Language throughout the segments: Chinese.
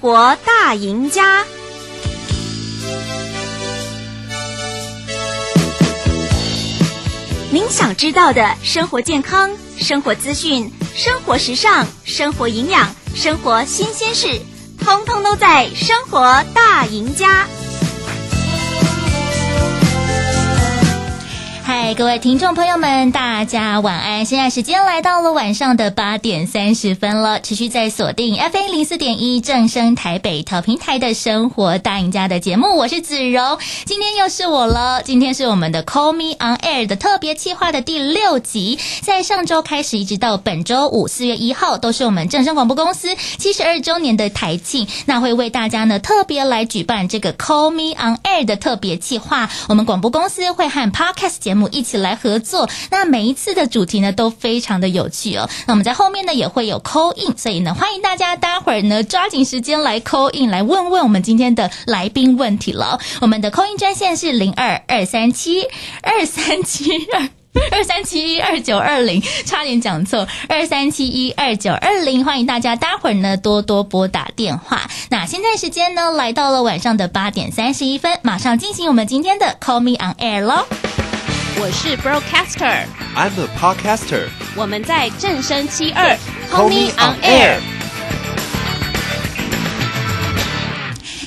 活大赢家。您想知道的生活健康、生活资讯、生活时尚、生活营养、生活新鲜事，通通都在《生活大赢家》。嗨，各位听众朋友们，大家晚安！现在时间来到了晚上的八点三十分了，持续在锁定 FA 零四点一正声台北调频台的生活大赢家的节目，我是子柔，今天又是我了。今天是我们的 Call Me On Air 的特别企划的第六集，在上周开始一直到本周五四月一号，都是我们正声广播公司七十二周年的台庆，那会为大家呢特别来举办这个 Call Me On Air 的特别企划，我们广播公司会和 Podcast 节目。一起来合作，那每一次的主题呢都非常的有趣哦。那我们在后面呢也会有 call in，所以呢欢迎大家待会儿呢抓紧时间来 call in，来问问我们今天的来宾问题了。我们的 call in 专线是零二二三七二三七二二三七一二九二零，差点讲错，二三七一二九二零，欢迎大家待会儿呢多多拨打电话。那现在时间呢来到了晚上的八点三十一分，马上进行我们今天的 call me on air 喽。我是 broadcaster，I'm a podcaster。我们在正声七二，Call me on air。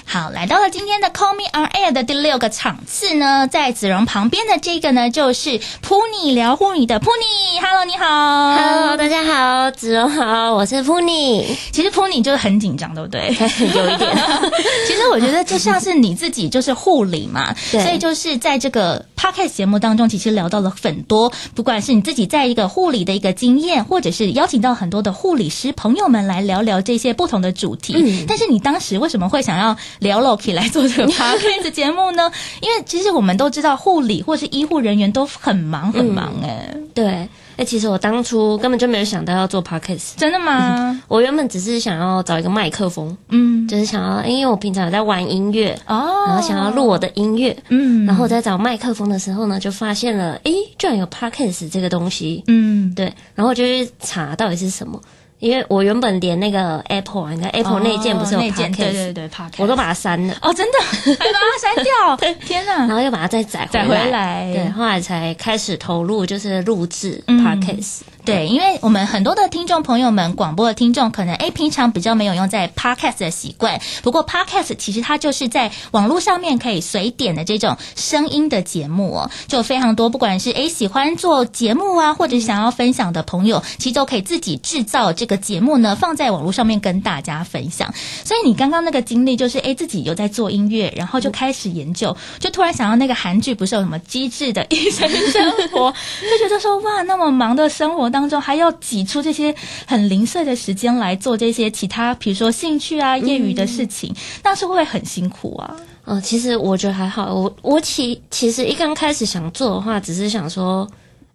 好，来到了今天的 Call Me On Air 的第六个场次呢，在子荣旁边的这个呢，就是 Puni 聊护理的 Puni。Hello，你好。Hello，大家好，子荣好，我是 Puni。其实 Puni 就是很紧张，对不对？有一点。其实我觉得就像是你自己就是护理嘛，所以就是在这个 Podcast 节目当中，其实聊到了很多，不管是你自己在一个护理的一个经验，或者是邀请到很多的护理师朋友们来聊聊这些不同的主题。嗯。但是你当时为什么会想要？聊 Loki 来做这个 podcast 节目呢？因为其实我们都知道，护理或是医护人员都很忙很忙哎、嗯。对，哎、欸，其实我当初根本就没有想到要做 podcast。真的吗、嗯？我原本只是想要找一个麦克风，嗯，就是想要，因为我平常有在玩音乐哦，然后想要录我的音乐，嗯，然后我在找麦克风的时候呢，就发现了，哎、欸，居然有 podcast 这个东西，嗯，对，然后我就去查到底是什么。因为我原本连那个 Apple 啊，你看 Apple 那件不是有 Podcast，对对对，Podcast，我都把它删了。哦，真的，还把它删掉？对，天哪！然后又把它再载载回来，对，后来才开始投入，就是录制 Podcast。对，因为我们很多的听众朋友们，广播的听众可能诶平常比较没有用在 Podcast 的习惯。不过 Podcast 其实它就是在网络上面可以随点的这种声音的节目哦，就非常多。不管是诶喜欢做节目啊，或者想要分享的朋友，其实都可以自己制造这个节目呢，放在网络上面跟大家分享。所以你刚刚那个经历，就是诶自己有在做音乐，然后就开始研究，就突然想到那个韩剧不是有什么机智的医生生活，就觉得说哇，那么忙的生活。当中还要挤出这些很零碎的时间来做这些其他，比如说兴趣啊、业余的事情，那、嗯、是会很辛苦啊？嗯、呃，其实我觉得还好。我我其其实一刚开始想做的话，只是想说，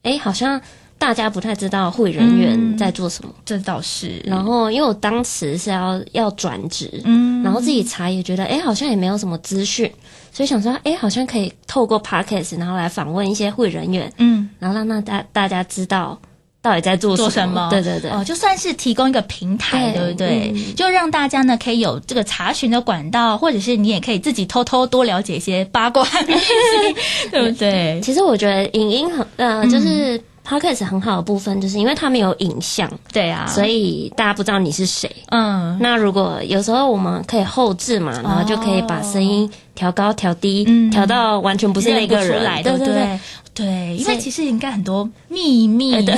哎，好像大家不太知道护理人员在做什么，嗯、这倒是。然后因为我当时是要要转职，嗯，然后自己查也觉得，哎，好像也没有什么资讯，所以想说，哎，好像可以透过 Podcast 然后来访问一些护理人员，嗯，然后让那大大家知道。到底在做什么？做什么？对对对，哦，就算是提供一个平台，对，对不对？嗯，就让大家呢可以有这个查询的管道，或者是你也可以自己偷偷多了解一些八卦 对不对？其实我觉得影音很呃，就是 Podcast 很好的部分，就是因为它没有影像，对啊，所以大家不知道你是谁。嗯，那如果有时候我们可以后置嘛，然后就可以把声音调高、调低，调到完全不是那个人对对对。对，因为其实应该很多秘密 的，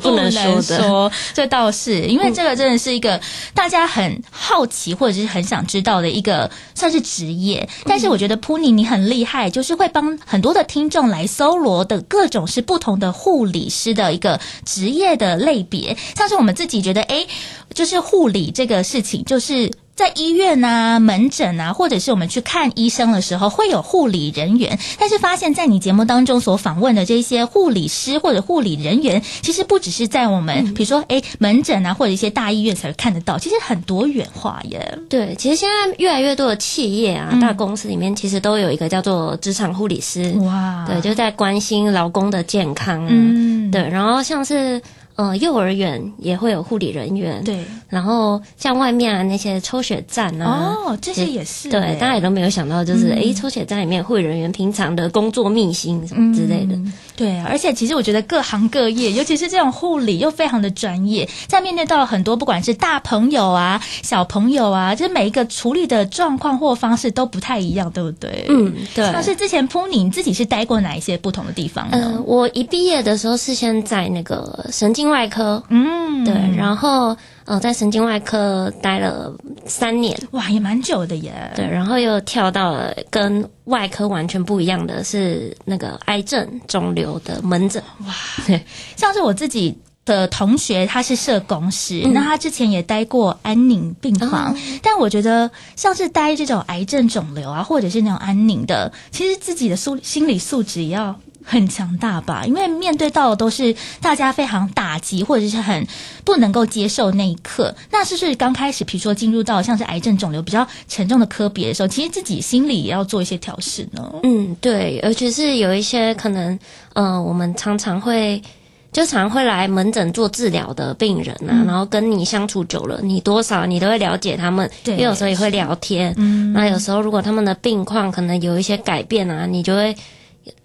不能说的。说这倒是，因为这个真的是一个大家很好奇或者是很想知道的一个算是职业。但是我觉得 Puni 你很厉害，就是会帮很多的听众来搜罗的各种是不同的护理师的一个职业的类别。像是我们自己觉得，哎，就是护理这个事情，就是。在医院啊、门诊啊，或者是我们去看医生的时候，会有护理人员。但是发现，在你节目当中所访问的这些护理师或者护理人员，其实不只是在我们，比如说，诶门诊啊，或者一些大医院才会看得到。其实很多元化耶。对，其实现在越来越多的企业啊、大公司里面，其实都有一个叫做职场护理师。哇，对，就在关心劳工的健康。嗯，对。然后像是。呃，幼儿园也会有护理人员，对。然后像外面啊那些抽血站啊，哦，这些也是对，大家也都没有想到，就是哎、嗯，抽血站里面护理人员平常的工作秘辛什么之类的。嗯、对啊，而且其实我觉得各行各业，尤其是这种护理又非常的专业，在面对到很多不管是大朋友啊、小朋友啊，就是每一个处理的状况或方式都不太一样，对不对？嗯，对。像是之前噗妮你自己是待过哪一些不同的地方呢？呃，我一毕业的时候是先在那个神经外科，嗯，对，然后呃，在神经外科待了三年，哇，也蛮久的耶。对，然后又跳到了跟外科完全不一样的是那个癌症肿瘤的门诊，哇，对，像是我自己的同学，他是社工师，嗯、那他之前也待过安宁病房，哦，但我觉得像是待这种癌症肿瘤啊，或者是那种安宁的，其实自己的素心理素质也要。很强大吧，因为面对到的都是大家非常打击或者是很不能够接受那一刻。那是不是刚开始，比如说进入到像是癌症肿瘤比较沉重的科别的时候，其实自己心里也要做一些调试呢？嗯，对，而且是有一些可能，嗯、呃，我们常常会就常会来门诊做治疗的病人啊、嗯，然后跟你相处久了，你多少你都会了解他们，对，因为有时候也会聊天，嗯，那有时候如果他们的病况可能有一些改变啊，你就会。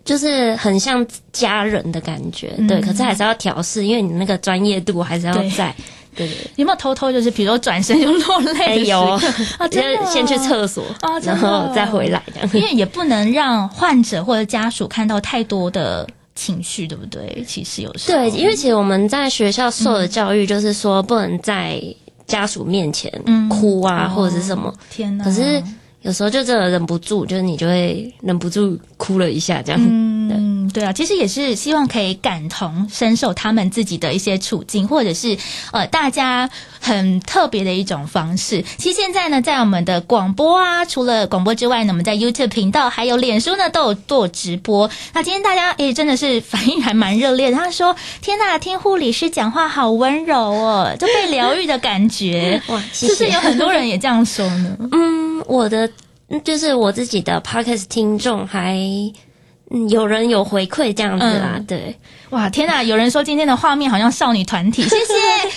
就是很像家人的感觉，嗯、对，可是还是要调试，因为你那个专业度还是要在。对，有没有偷偷就是，比如说转身就落泪？哎有 啊，就是先去厕所啊，然后再回来这样。因为也不能让患者或者家属看到太多的情绪，对不对？其实有时候。对，因为其实我们在学校受的教育就是说，不能在家属面前哭啊，嗯、或者是什么。哦、天哪！可是。有时候就真的忍不住，就是你就会忍不住哭了一下，这样。嗯，对啊，其实也是希望可以感同身受他们自己的一些处境，或者是呃大家很特别的一种方式。其实现在呢，在我们的广播啊，除了广播之外呢，我们在 YouTube 频道还有脸书呢都有做直播。那今天大家诶真的是反应还蛮热烈的，他说：“天呐，听护理师讲话好温柔哦，就被疗愈的感觉。”哇，谢谢。是不是有很多人也这样说呢？嗯，我的。就是我自己的 podcast 听众还有人有回馈这样子啦，嗯、对，哇，天哪！有人说今天的画面好像少女团体，谢谢，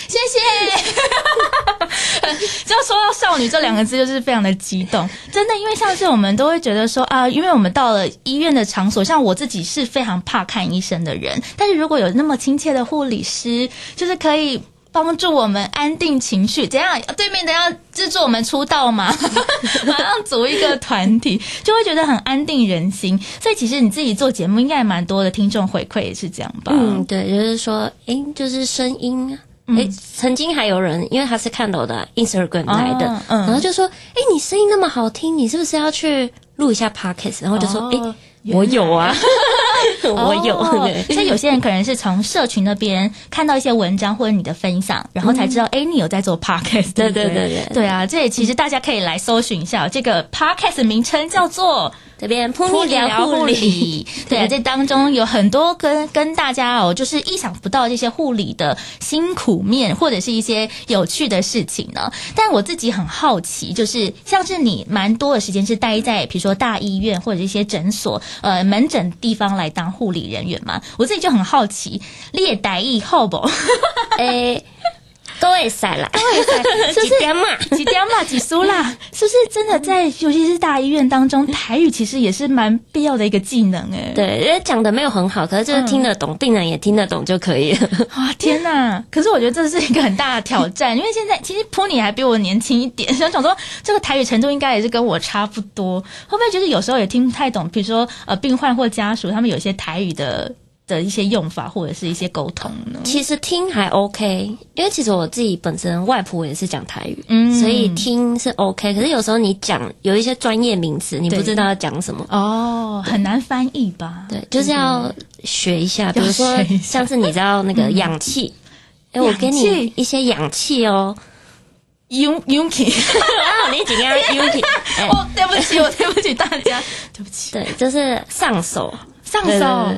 谢谢。就说到少女这两个字，就是非常的激动，真的，因为上次我们都会觉得说啊，因为我们到了医院的场所，像我自己是非常怕看医生的人，但是如果有那么亲切的护理师，就是可以。帮助我们安定情绪，怎样？对面的要资助我们出道吗？马上组一个团体，就会觉得很安定人心。所以其实你自己做节目，应该也蛮多的听众回馈也是这样吧？嗯，对，就是说，诶，就是声音，诶，曾经还有人因为他是看到我的 Instagram 来的，哦嗯、然后就说，诶，你声音那么好听，你是不是要去录一下 Podcast？然后就说，哎、哦。我有啊，我有。所以有些人可能是从社群那边看到一些文章或者你的分享，然后才知道，哎、嗯，你有在做 podcast。对对对对，对啊，这也其实大家可以来搜寻一下，这个 podcast 名称叫做。这边噗妮聊护理，对啊，这当中有很多跟跟大家哦，就是意想不到这些护理的辛苦面，或者是一些有趣的事情呢。但我自己很好奇，就是像是你蛮多的时间是待在比如说大医院或者一些诊所呃门诊地方来当护理人员嘛，我自己就很好奇，列台语好不？诶。都会塞啦，都会塞，是不是？几点嘛？几点嘛？几苏啦？是不是真的在，尤其是大医院当中，台语其实也是蛮必要的一个技能哎。对，因为讲的没有很好，可是就是听得懂，嗯、病人也听得懂就可以了。哇，天哪！可是我觉得这是一个很大的挑战，因为现在其实噗妮还比我年轻一点，想想说这个台语程度应该也是跟我差不多，会不会觉得有时候也听不太懂？比如说呃，病患或家属他们有些台语的。的一些用法或者是一些沟通呢？其实听还 OK，因为其实我自己本身外婆也是讲台语，嗯，所以听是 OK。可是有时候你讲有一些专业名词，你不知道要讲什么哦，很难翻译吧？对，就是要学一下，比如说像是你知道那个氧气，哎、嗯欸，我给你一些氧气哦，氧氧气啊，你怎样氧气？哦，对不起，我 对不起大家，对不起。对，就是上手，上手。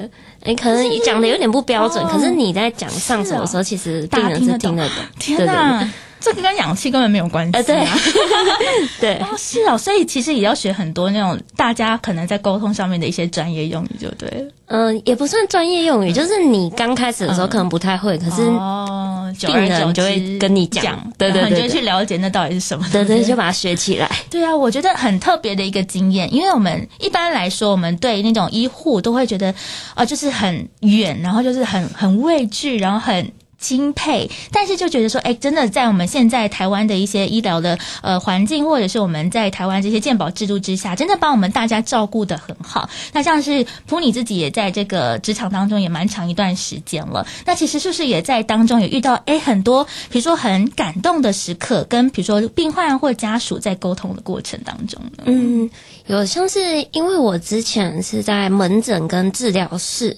你、欸、可能讲的有点不标准，可是你在讲上手的时候，哦，其实病人是听得懂。天哪，这个跟氧气根本没有关系啊。对，对，哦，是哦，所以其实也要学很多那种大家可能在沟通上面的一些专业用语，就对了。嗯，也不算专业用语，就是你刚开始的时候可能不太会，可是哦，病人就会跟你讲，对对对，你就去了解那到底是什么，对对，就把它学起来。对啊，我觉得很特别的一个经验，因为我们一般来说，我们对那种医护都会觉得啊，就是很远，然后就是很很畏惧，然后很。钦佩，但是就觉得说，哎，真的在我们现在台湾的一些医疗的呃环境，或者是我们在台湾这些健保制度之下，真的帮我们大家照顾得很好。那像是噗妮自己也在这个职场当中也蛮长一段时间了，那其实是不是也在当中也遇到哎很多，比如说很感动的时刻，跟比如说病患或家属在沟通的过程当中呢？嗯，有像是因为我之前是在门诊跟治疗室。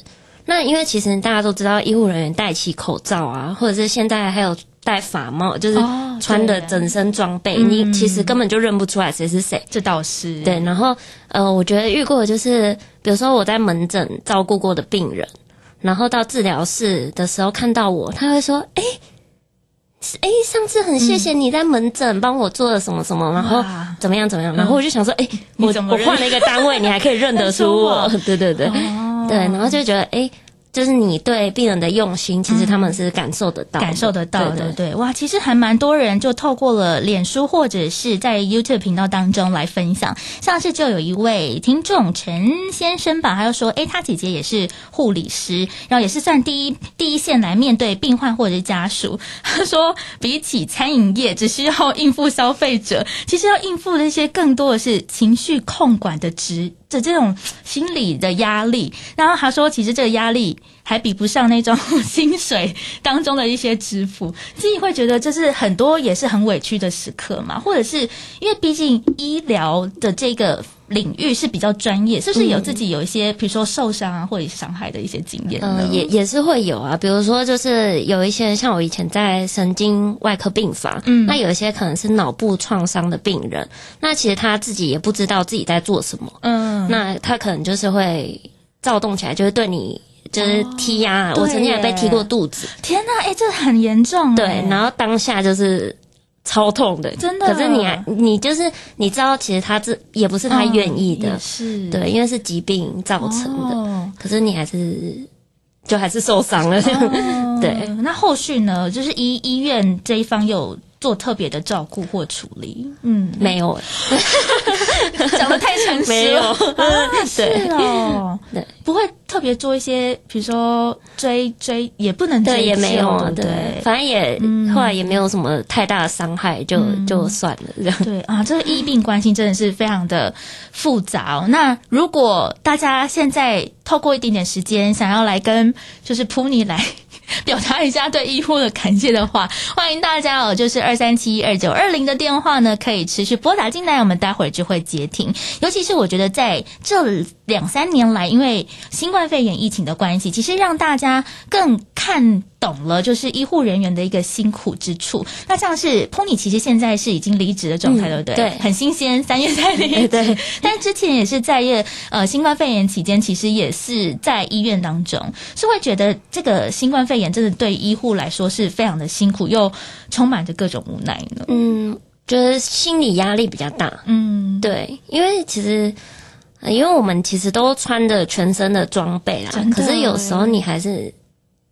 那因为其实大家都知道，医护人员戴起口罩啊，或者是现在还有戴法帽，就是穿的整身装备，哦、你其实根本就认不出来谁是谁。这倒是对。然后呃，我觉得遇过的就是，比如说我在门诊照顾过的病人，然后到治疗室的时候看到我，他会说：“哎、欸，哎、欸，上次很谢谢你在门诊帮我做了什么什么，然后怎么样怎么样。”然后我就想说：“哎、欸，我我换了一个单位，你还可以认得出我？” 对对对。哦对，然后就觉得，哎。就是你对病人的用心，其实他们是感受得到、嗯，感受得到的。对，哇，其实还蛮多人就透过了脸书或者是在 YouTube 频道当中来分享。像是就有一位听众陈先生吧，他就说，诶，他姐姐也是护理师，然后也是算第一第一线来面对病患或者是家属。他说，比起餐饮业只需要应付消费者，其实要应付的一些更多的是情绪控管的职。的这种心理的压力，然后他说，其实这个压力还比不上那种 薪水当中的一些支付，自己会觉得这是很多也是很委屈的时刻嘛，或者是因为毕竟医疗的这个。领域是比较专业，是不是有自己有一些，比如说受伤啊，或者伤害的一些经验？嗯，也也是会有啊。比如说，就是有一些像我以前在神经外科病房，嗯，那有一些可能是脑部创伤的病人，那其实他自己也不知道自己在做什么，嗯，那他可能就是会躁动起来，就是对你就是踢呀、啊。哦、我曾经也被踢过肚子，天哪，哎、欸，这很严重。对，然后当下就是。超痛的，真的。可是你还，你就是你知道，其实他这也不是他愿意的，哦、是对，因为是疾病造成的。哦、可是你还是，就还是受伤了。哦、对，那后续呢？就是医医院这一方有做特别的照顾或处理？嗯，没有。讲的太诚实了，没有，啊、是哦，对，不会特别做一些，比如说追追也不能追，对，也没有，对，对反正也、嗯、后来也没有什么太大的伤害，就、嗯、就算了这样。对啊，这个医病关系真的是非常的复杂哦。那如果大家现在透过一点点时间，想要来跟就是普尼来。表达一下对医护的感谢的话，欢迎大家哦，就是二三七二九二零的电话呢，可以持续拨打进来，我们待会儿就会接听。尤其是我觉得在这两三年来，因为新冠肺炎疫情的关系，其实让大家更看。懂了，就是医护人员的一个辛苦之处。那像是 Pony，，其实现在是已经离职的状态，对不对？对，很新鲜，三月才离职。对，但之前也是在业，呃，新冠肺炎期间，其实也是在医院当中，是会觉得这个新冠肺炎真的对医护来说是非常的辛苦，又充满着各种无奈呢。嗯，觉得心理压力比较大。嗯，对，因为其实，因为我们其实都穿着全身的装备啦，可是有时候你还是。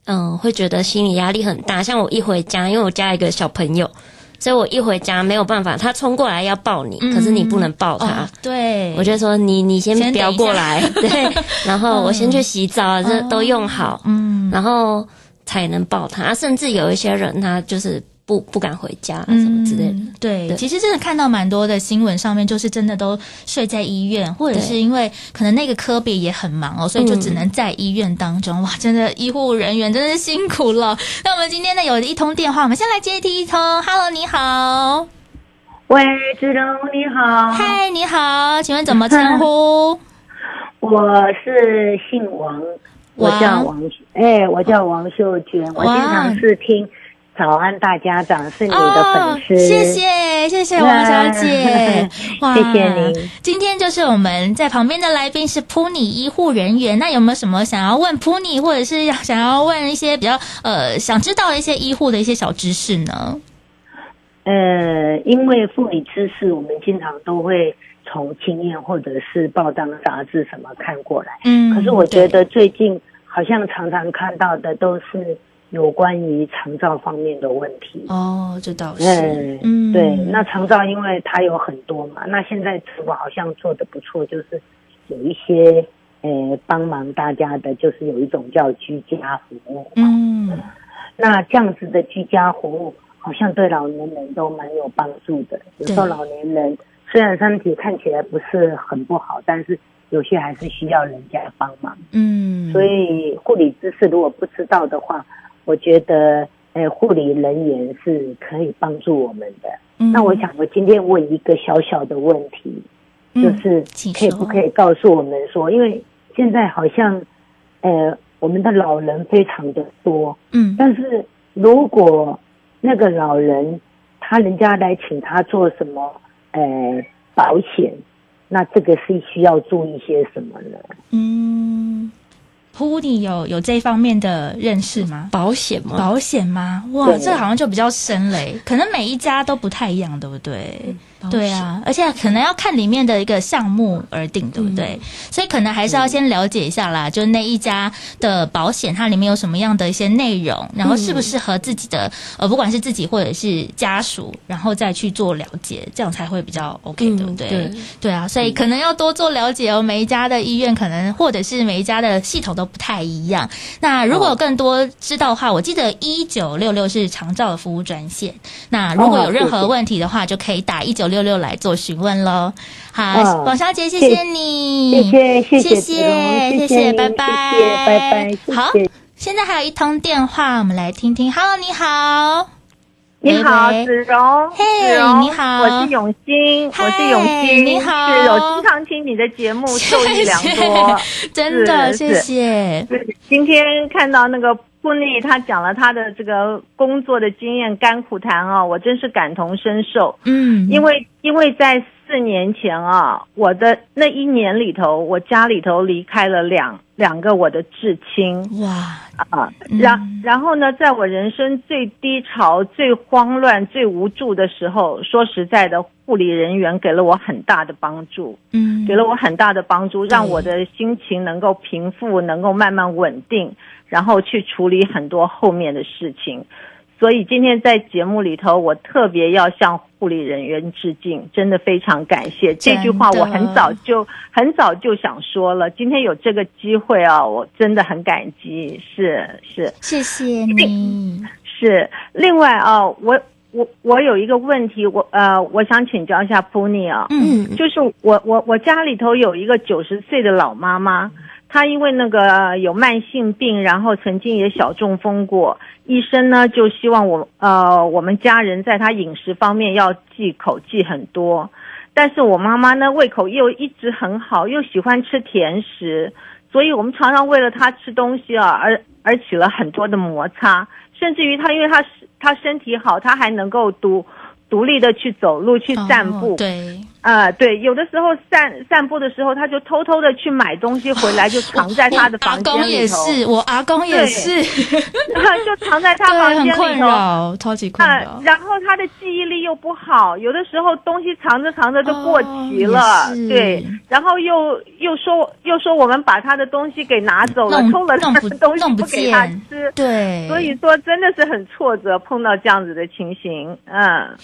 嗯，会觉得心理压力很大。像我一回家，因为我家一个小朋友，所以我一回家没有办法，他冲过来要抱你，嗯、可是你不能抱他。哦、对，我就说你你先不要过来，对，然后我先去洗澡，这、嗯、都用好，嗯，然后才能抱他。甚至有一些人，他就是。不不敢回家什么之类的。嗯、对，对，其实真的看到蛮多的新闻上面，就是真的都睡在医院，或者是因为可能那个科比也很忙哦，所以就只能在医院当中。嗯、哇，真的医护人员真的是辛苦了。那我们今天呢有一通电话，我们先来接第一通。Hello，你好。喂，志龙你好。嗨，你好，请问怎么称呼？我是姓王，我叫王，哎王，我叫王秀娟，我经常是听。早安，大家长是你的粉丝，哦、谢谢谢谢王小姐，哇谢谢您。今天就是我们在旁边的来宾是普尼医护人员，那有没有什么想要问普尼，或者是想要问一些比较呃想知道一些医护的一些小知识呢？呃，因为护理知识，我们经常都会从经验或者是报章杂志什么看过来。嗯，可是我觉得最近好像常常看到的都是有关于肠照方面的问题。哦，这倒是。嗯，嗯对。那肠照因为它有很多嘛，那现在政府好像做的不错，就是有一些呃帮忙大家的，就是有一种叫居家服务。嗯。那这样子的居家服务。好像对老年人都蛮有帮助的。有时候老年人虽然身体看起来不是很不好，但是有些还是需要人家帮忙。嗯，所以护理知识如果不知道的话，我觉得呃护理人员是可以帮助我们的。嗯，那我想我今天问一个小小的问题，就是可以不可以告诉我们说，因为现在好像呃我们的老人非常的多，嗯，但是如果那个老人，他人家来请他做什么？呃，保险，那这个是需要注意些什么呢？嗯。噗，你有有这方面的认识吗？保险吗？保险吗？哇，这好像就比较深嘞，可能每一家都不太一样，对不对？对啊，而且可能要看里面的一个项目而定，对不对？所以可能还是要先了解一下啦，就那一家的保险，它里面有什么样的一些内容，然后适不适合自己的，呃，不管是自己或者是家属，然后再去做了解，这样才会比较 OK，对不对？对，对啊，所以可能要多做了解哦。每一家的医院可能或者是每一家的系统都不太一样。那如果更多知道的话，我记得一九六六是长照的服务专线。那如果有任何问题的话，就可以打一九六六六来做询问喽，好，王小姐，谢谢你，谢谢，谢谢，谢谢，拜拜，拜拜，好，现在还有一通电话，我们来听听，Hello，你好，你好，子荣，嘿，你好，我是永新，我是永兴，你好，我经常听你的节目，受益良多，真的，谢谢，今天看到那个。他讲了他的这个工作的经验甘苦谈啊，我真是感同身受。嗯，因为因为在四年前啊，我的那一年里头，我家里头离开了两两个我的至亲。哇。啊，然然后呢，在我人生最低潮、最慌乱、最无助的时候，说实在的，护理人员给了我很大的帮助，嗯，给了我很大的帮助，让我的心情能够平复，能够慢慢稳定，然后去处理很多后面的事情。所以今天在节目里头，我特别要向护理人员致敬，真的非常感谢。这句话我很早就很早就想说了，今天有这个机会啊，我真的很感激。是是，谢谢你。是另外啊，我我我有一个问题，我呃，我想请教一下 Puni 啊，嗯，就是我我我家里头有一个九十岁的老妈妈。他因为那个有慢性病，然后曾经也小中风过，医生呢就希望我呃我们家人在他饮食方面要忌口忌很多，但是我妈妈呢胃口又一直很好，又喜欢吃甜食，所以我们常常为了他吃东西啊而而起了很多的摩擦，甚至于他因为他他身体好，他还能够独独立的去走路去散步，哦、对。啊、呃，对，有的时候散散步的时候，他就偷偷的去买东西回来，就藏在他的房间里头。阿公也是，我阿公也是，就藏在他房间里头，很困扰，超级困扰、呃。然后他的记忆力又不好，有的时候东西藏着藏着就过期了，哦、对。然后又又说又说我们把他的东西给拿走了，偷了他的东西不给他吃，对。所以说真的是很挫折，碰到这样子的情形，嗯。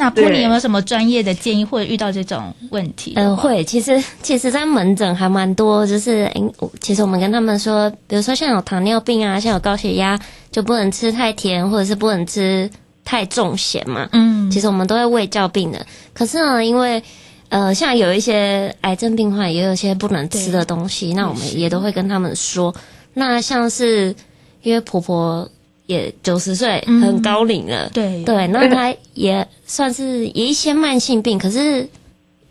那 Puni 有没有什么专业的建议，或者遇到这种问题？嗯、呃，会。其实，其实，在门诊还蛮多，就是，诶，其实我们跟他们说，比如说像有糖尿病啊，像有高血压，就不能吃太甜，或者是不能吃太重咸嘛。嗯，其实我们都会卫教病人。可是呢，因为，呃，像有一些癌症病患，也有一些不能吃的东西，那我们也都会跟他们说。那像是因为婆婆。也九十岁，很高龄了。嗯、对对，那他也算是有一些慢性病，可是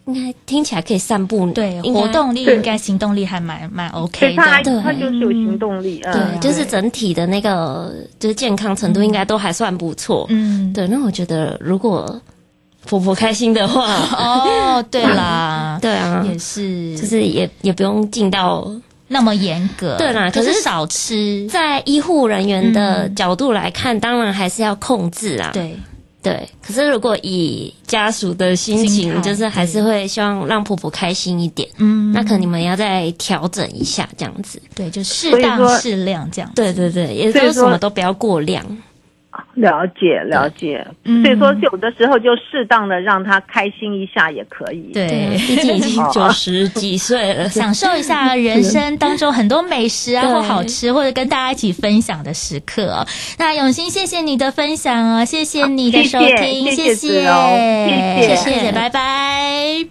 应该听起来可以散步，对，活动力应该行动力还蛮蛮 OK 的。对。他就是有行动力，对，就是整体的那个就是健康程度应该都还算不错。嗯，对，那我觉得如果婆婆开心的话，哦，对啦，对啊，也是，就是也也不用进到。那么严格，对啦，可是少吃，在医护人员的角度来看，嗯、当然还是要控制啊。对，对，可是如果以家属的心情，就是还是会希望让婆婆开心一点。嗯，那可能你们要再调整一下，这样子。对，就适当适量这样。对对对，也就是说什么都不要过量。了解了解，所以说有的时候就适当的让他开心一下也可以。对，毕竟已经九十几岁了，享受一下人生当中很多美食啊，或好吃，或者跟大家一起分享的时刻哦。那永欣，谢谢你的分享哦，谢谢你的收听，谢谢，谢谢，谢谢，拜拜。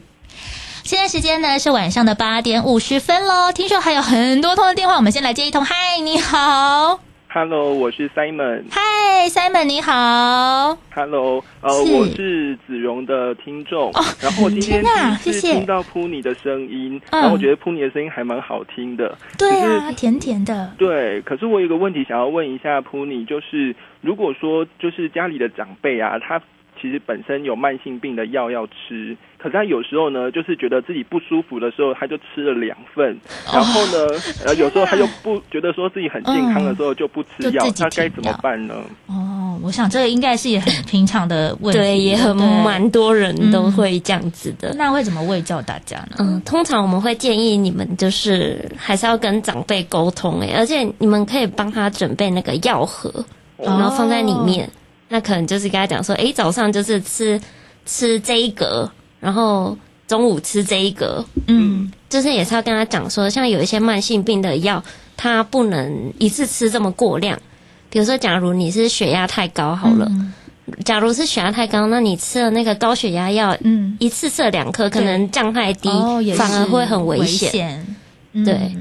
现在时间呢是晚上的八点五十分喽，听说还有很多通的电话，我们先来接一通。嗨，你好。Hello，我是 Simon。Hi，Simon，你好。Hello，呃，我是子荣的听众。哦，然后我今天第一次听到噗妮的声音，然后我觉得 Pony 的声音还蛮好听的。对啊，甜甜的。对，可是我有一个问题想要问一下 Pony，，就是如果说就是家里的长辈啊，他其实本身有慢性病的药要吃。可是他有时候呢，就是觉得自己不舒服的时候，他就吃了两份。然后呢，呃，有时候他又不觉得说自己很健康的时候就不吃药，他该怎么办呢？哦，我想这个应该是也很平常的问题，对，也很蛮多人都会这样子的。那会怎么喂教大家呢？嗯，通常我们会建议你们就是还是要跟长辈沟通哎，而且你们可以帮他准备那个药盒，然后放在里面。那可能就是跟他讲说，诶，早上就是吃吃这一格。然后中午吃这一格，嗯，就是也是要跟他讲说，像有一些慢性病的药，它不能一次吃这么过量。比如说，假如你是血压太高，好了，嗯、假如是血压太高，那你吃了那个高血压药，嗯，一次吃两颗，可能降太低，哦、反而会很危险。危险嗯、对。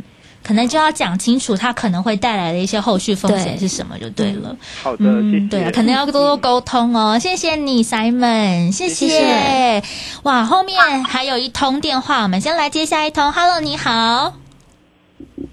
可能就要讲清楚，他可能会带来的一些后续风险是什么，就对了。好的，谢谢。对啊，可能要多多沟通哦。谢谢你，Simon，谢谢。谢谢。哇，后面还有一通电话，我们先来接下一通。Hello，你好。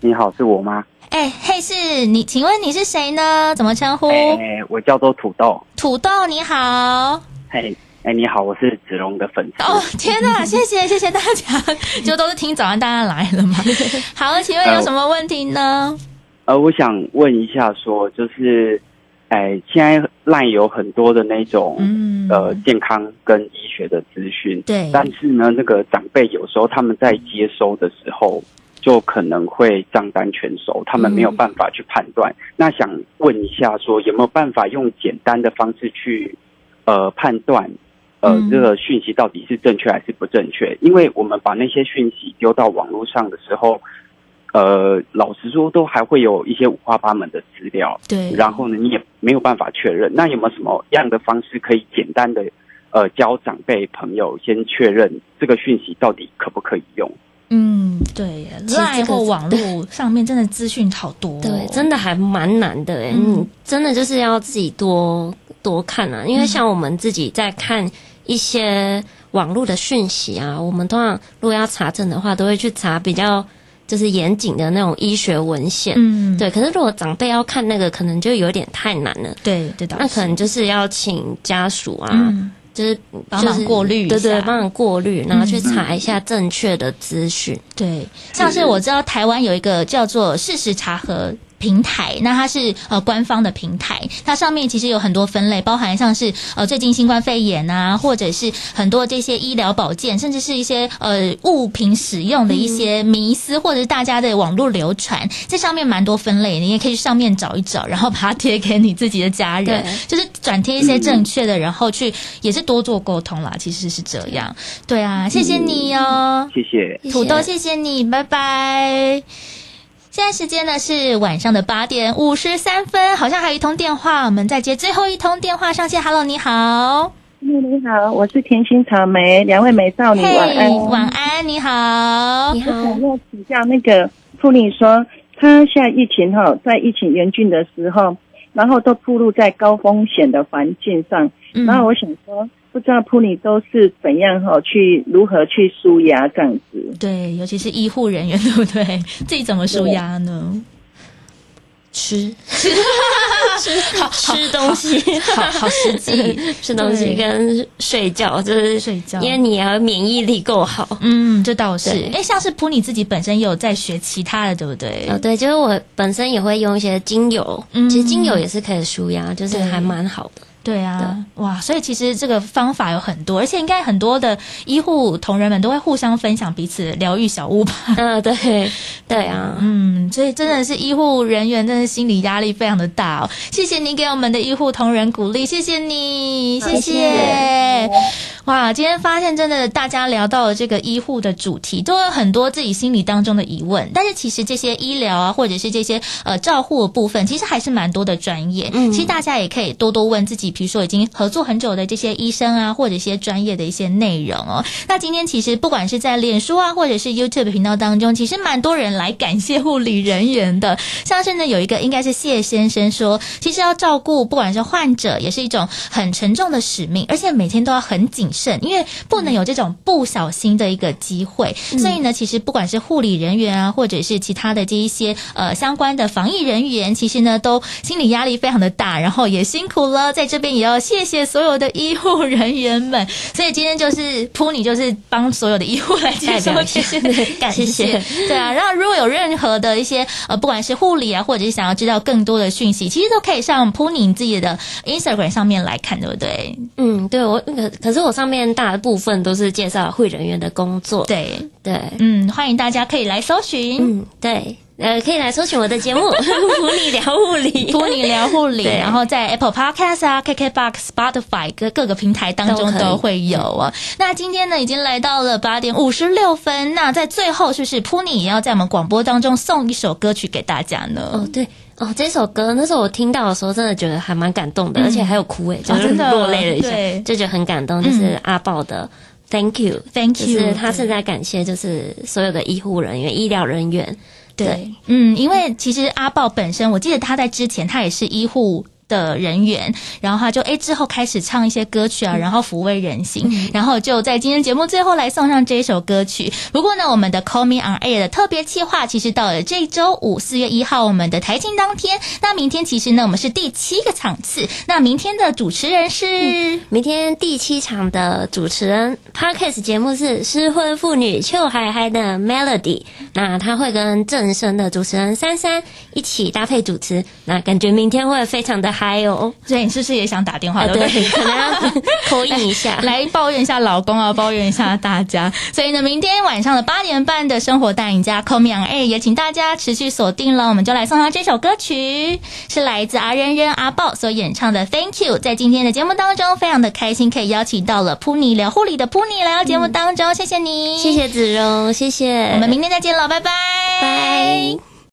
你好，是我吗？哎，嘿，是你，请问你是谁呢？怎么称呼？哎，我叫做土豆。土豆，你好。嘿。哎，你好，我是子龙的粉丝。哦，天哪，谢谢谢谢大家，就都是听早安大家来了嘛。好，请问有什么问题呢？呃，呃，我想问一下说，说就是，哎，现在 LINE 有很多的那种，嗯，呃，健康跟医学的资讯，对。但是呢，那个长辈有时候他们在接收的时候，就可能会账单全收，他们没有办法去判断。嗯，那想问一下说，说有没有办法用简单的方式去，呃，判断？呃，这个讯息到底是正确还是不正确？因为我们把那些讯息丢到网络上的时候，呃，老实说，都还会有一些五花八门的资料。对，然后呢，你也没有办法确认。那有没有什么样的方式可以简单的呃教长辈朋友先确认这个讯息到底可不可以用？嗯，对，在或网络上面真的资讯好多，哦，对，真的还蛮难的哎。嗯，真的就是要自己多多看啊，因为像我们自己在看。一些网络的讯息啊，我们通常如果要查证的话，都会去查比较就是严谨的那种医学文献。嗯，对。可是如果长辈要看那个，可能就有点太难了。对，对的。那可能就是要请家属啊，嗯、就是帮忙过滤，对对，帮忙过滤，然后去查一下正确的资讯。对，像是我知道台湾有一个叫做事实查核。平台，那它是呃官方的平台，它上面其实有很多分类，包含像是呃最近新冠肺炎啊，或者是很多这些医疗保健，甚至是一些呃物品使用的一些迷思，或者是大家的网络流传，这上面蛮多分类，你也可以去上面找一找，然后把它贴给你自己的家人，就是转贴一些正确的，然后去也是多做沟通啦，其实是这样。对啊，谢谢你哦，谢谢。土豆，谢谢你，拜拜。现在时间呢是晚上的八点五十三分，好像还有一通电话，我们再接最后一通电话上线。Hello，你好，你好，我是甜心草莓，两位美少女，hey, 晚安，晚安，你好，你好。我想要请教那个妇女说，他现在疫情哈，在疫情严峻的时候，然后都暴露在高风险的环境上，嗯、然后我想说。不知道普尼都是怎样哈，去如何去舒压这样子？对，尤其是医护人员，对不对？自己怎么舒压呢？吃 吃吃好吃东西，好好实际。吃东西跟睡觉，就是睡觉，因为你要免疫力够好。嗯，这倒是。哎，像是普你自己本身也有在学其他的，对不对？哦，对，就是我本身也会用一些精油，嗯，其实精油也是可以舒压，就是还蛮好的。对啊，哇，所以其实这个方法有很多，而且应该很多的医护同仁们都会互相分享彼此疗愈小屋吧？嗯，对，对啊，嗯，所以真的是医护人员，真的心理压力非常的大哦。谢谢你给我们的医护同仁鼓励，谢谢你，谢谢。谢谢哇，今天发现真的，大家聊到了这个医护的主题，都有很多自己心里当中的疑问。但是其实这些医疗啊，或者是这些呃照护的部分，其实还是蛮多的专业。嗯，其实大家也可以多多问自己，比如说已经合作很久的这些医生啊，或者一些专业的一些内容哦。那今天其实不管是在脸书啊，或者是 YouTube 频道当中，其实蛮多人来感谢护理人员的。像是呢，有一个应该是谢先生说，其实要照顾不管是患者，也是一种很沉重的使命，而且每天都要很谨慎，因为不能有这种不小心的一个机会。嗯、所以呢，其实不管是护理人员啊，或者是其他的这一些呃相关的防疫人员，其实呢都心理压力非常的大，然后也辛苦了。在这边也要谢谢所有的医护人员们。所以今天就是扑你，就是帮所有的医护来介绍 谢谢感谢。对啊，然后如果有任何的一些呃，不管是护理啊，或者是想要知道更多的讯息，其实都可以上扑你自己的 Instagram 上面来看，对不对？嗯，对我可，可是我上面大。部分都是介绍护理人员的工作，对对，嗯，欢迎大家可以来搜寻，嗯，对，呃，可以来搜寻我的节目《噗你聊护理》，噗你聊护理，然后在 Apple Podcast 啊、KKBox、Spotify 各各个平台当中都会有啊。那今天呢，已经来到了八点五十六分，那在最后，是不是噗你也要在我们广播当中送一首歌曲给大家呢？哦，对。哦，这首歌那时候我听到的时候，真的觉得还蛮感动的，嗯、而且还有哭诶，就是落泪了一下，哦、就觉得很感动。就是阿豹的 Thank you，Thank you，就是他是在感谢，就是所有的医护人员、医疗人员。对，嗯，因为其实阿豹本身，我记得他在之前他也是医护。的人员，然后他就哎之后开始唱一些歌曲啊，然后抚慰人心，嗯、然后就在今天节目最后来送上这一首歌曲。不过呢，我们的 Call Me On Air 的特别计划，其实到了这周五四月一号，我们的台庆当天。那明天其实呢，我们是第七个场次。那明天的主持人是、嗯、明天第七场的主持人，Podcast 节目是失婚妇女邱海海的 Melody。那他会跟正声的主持人珊珊一起搭配主持，那感觉明天会非常的。还有，所以你是不是也想打电话？啊、对，可能要 口音一下 来，抱怨一下老公啊，抱怨一下大家。所以呢，明天晚上的八点半的生活大赢家 Call Me On Air 也请大家持续锁定了。我们就来送上这首歌曲，是来自阿仁仁阿豹所演唱的 Thank You。在今天的节目当中，非常的开心可以邀请到了噗妮聊护理的噗妮来到节目当中，谢谢你，谢谢子荣，谢谢，我们明天再见了，拜拜，拜。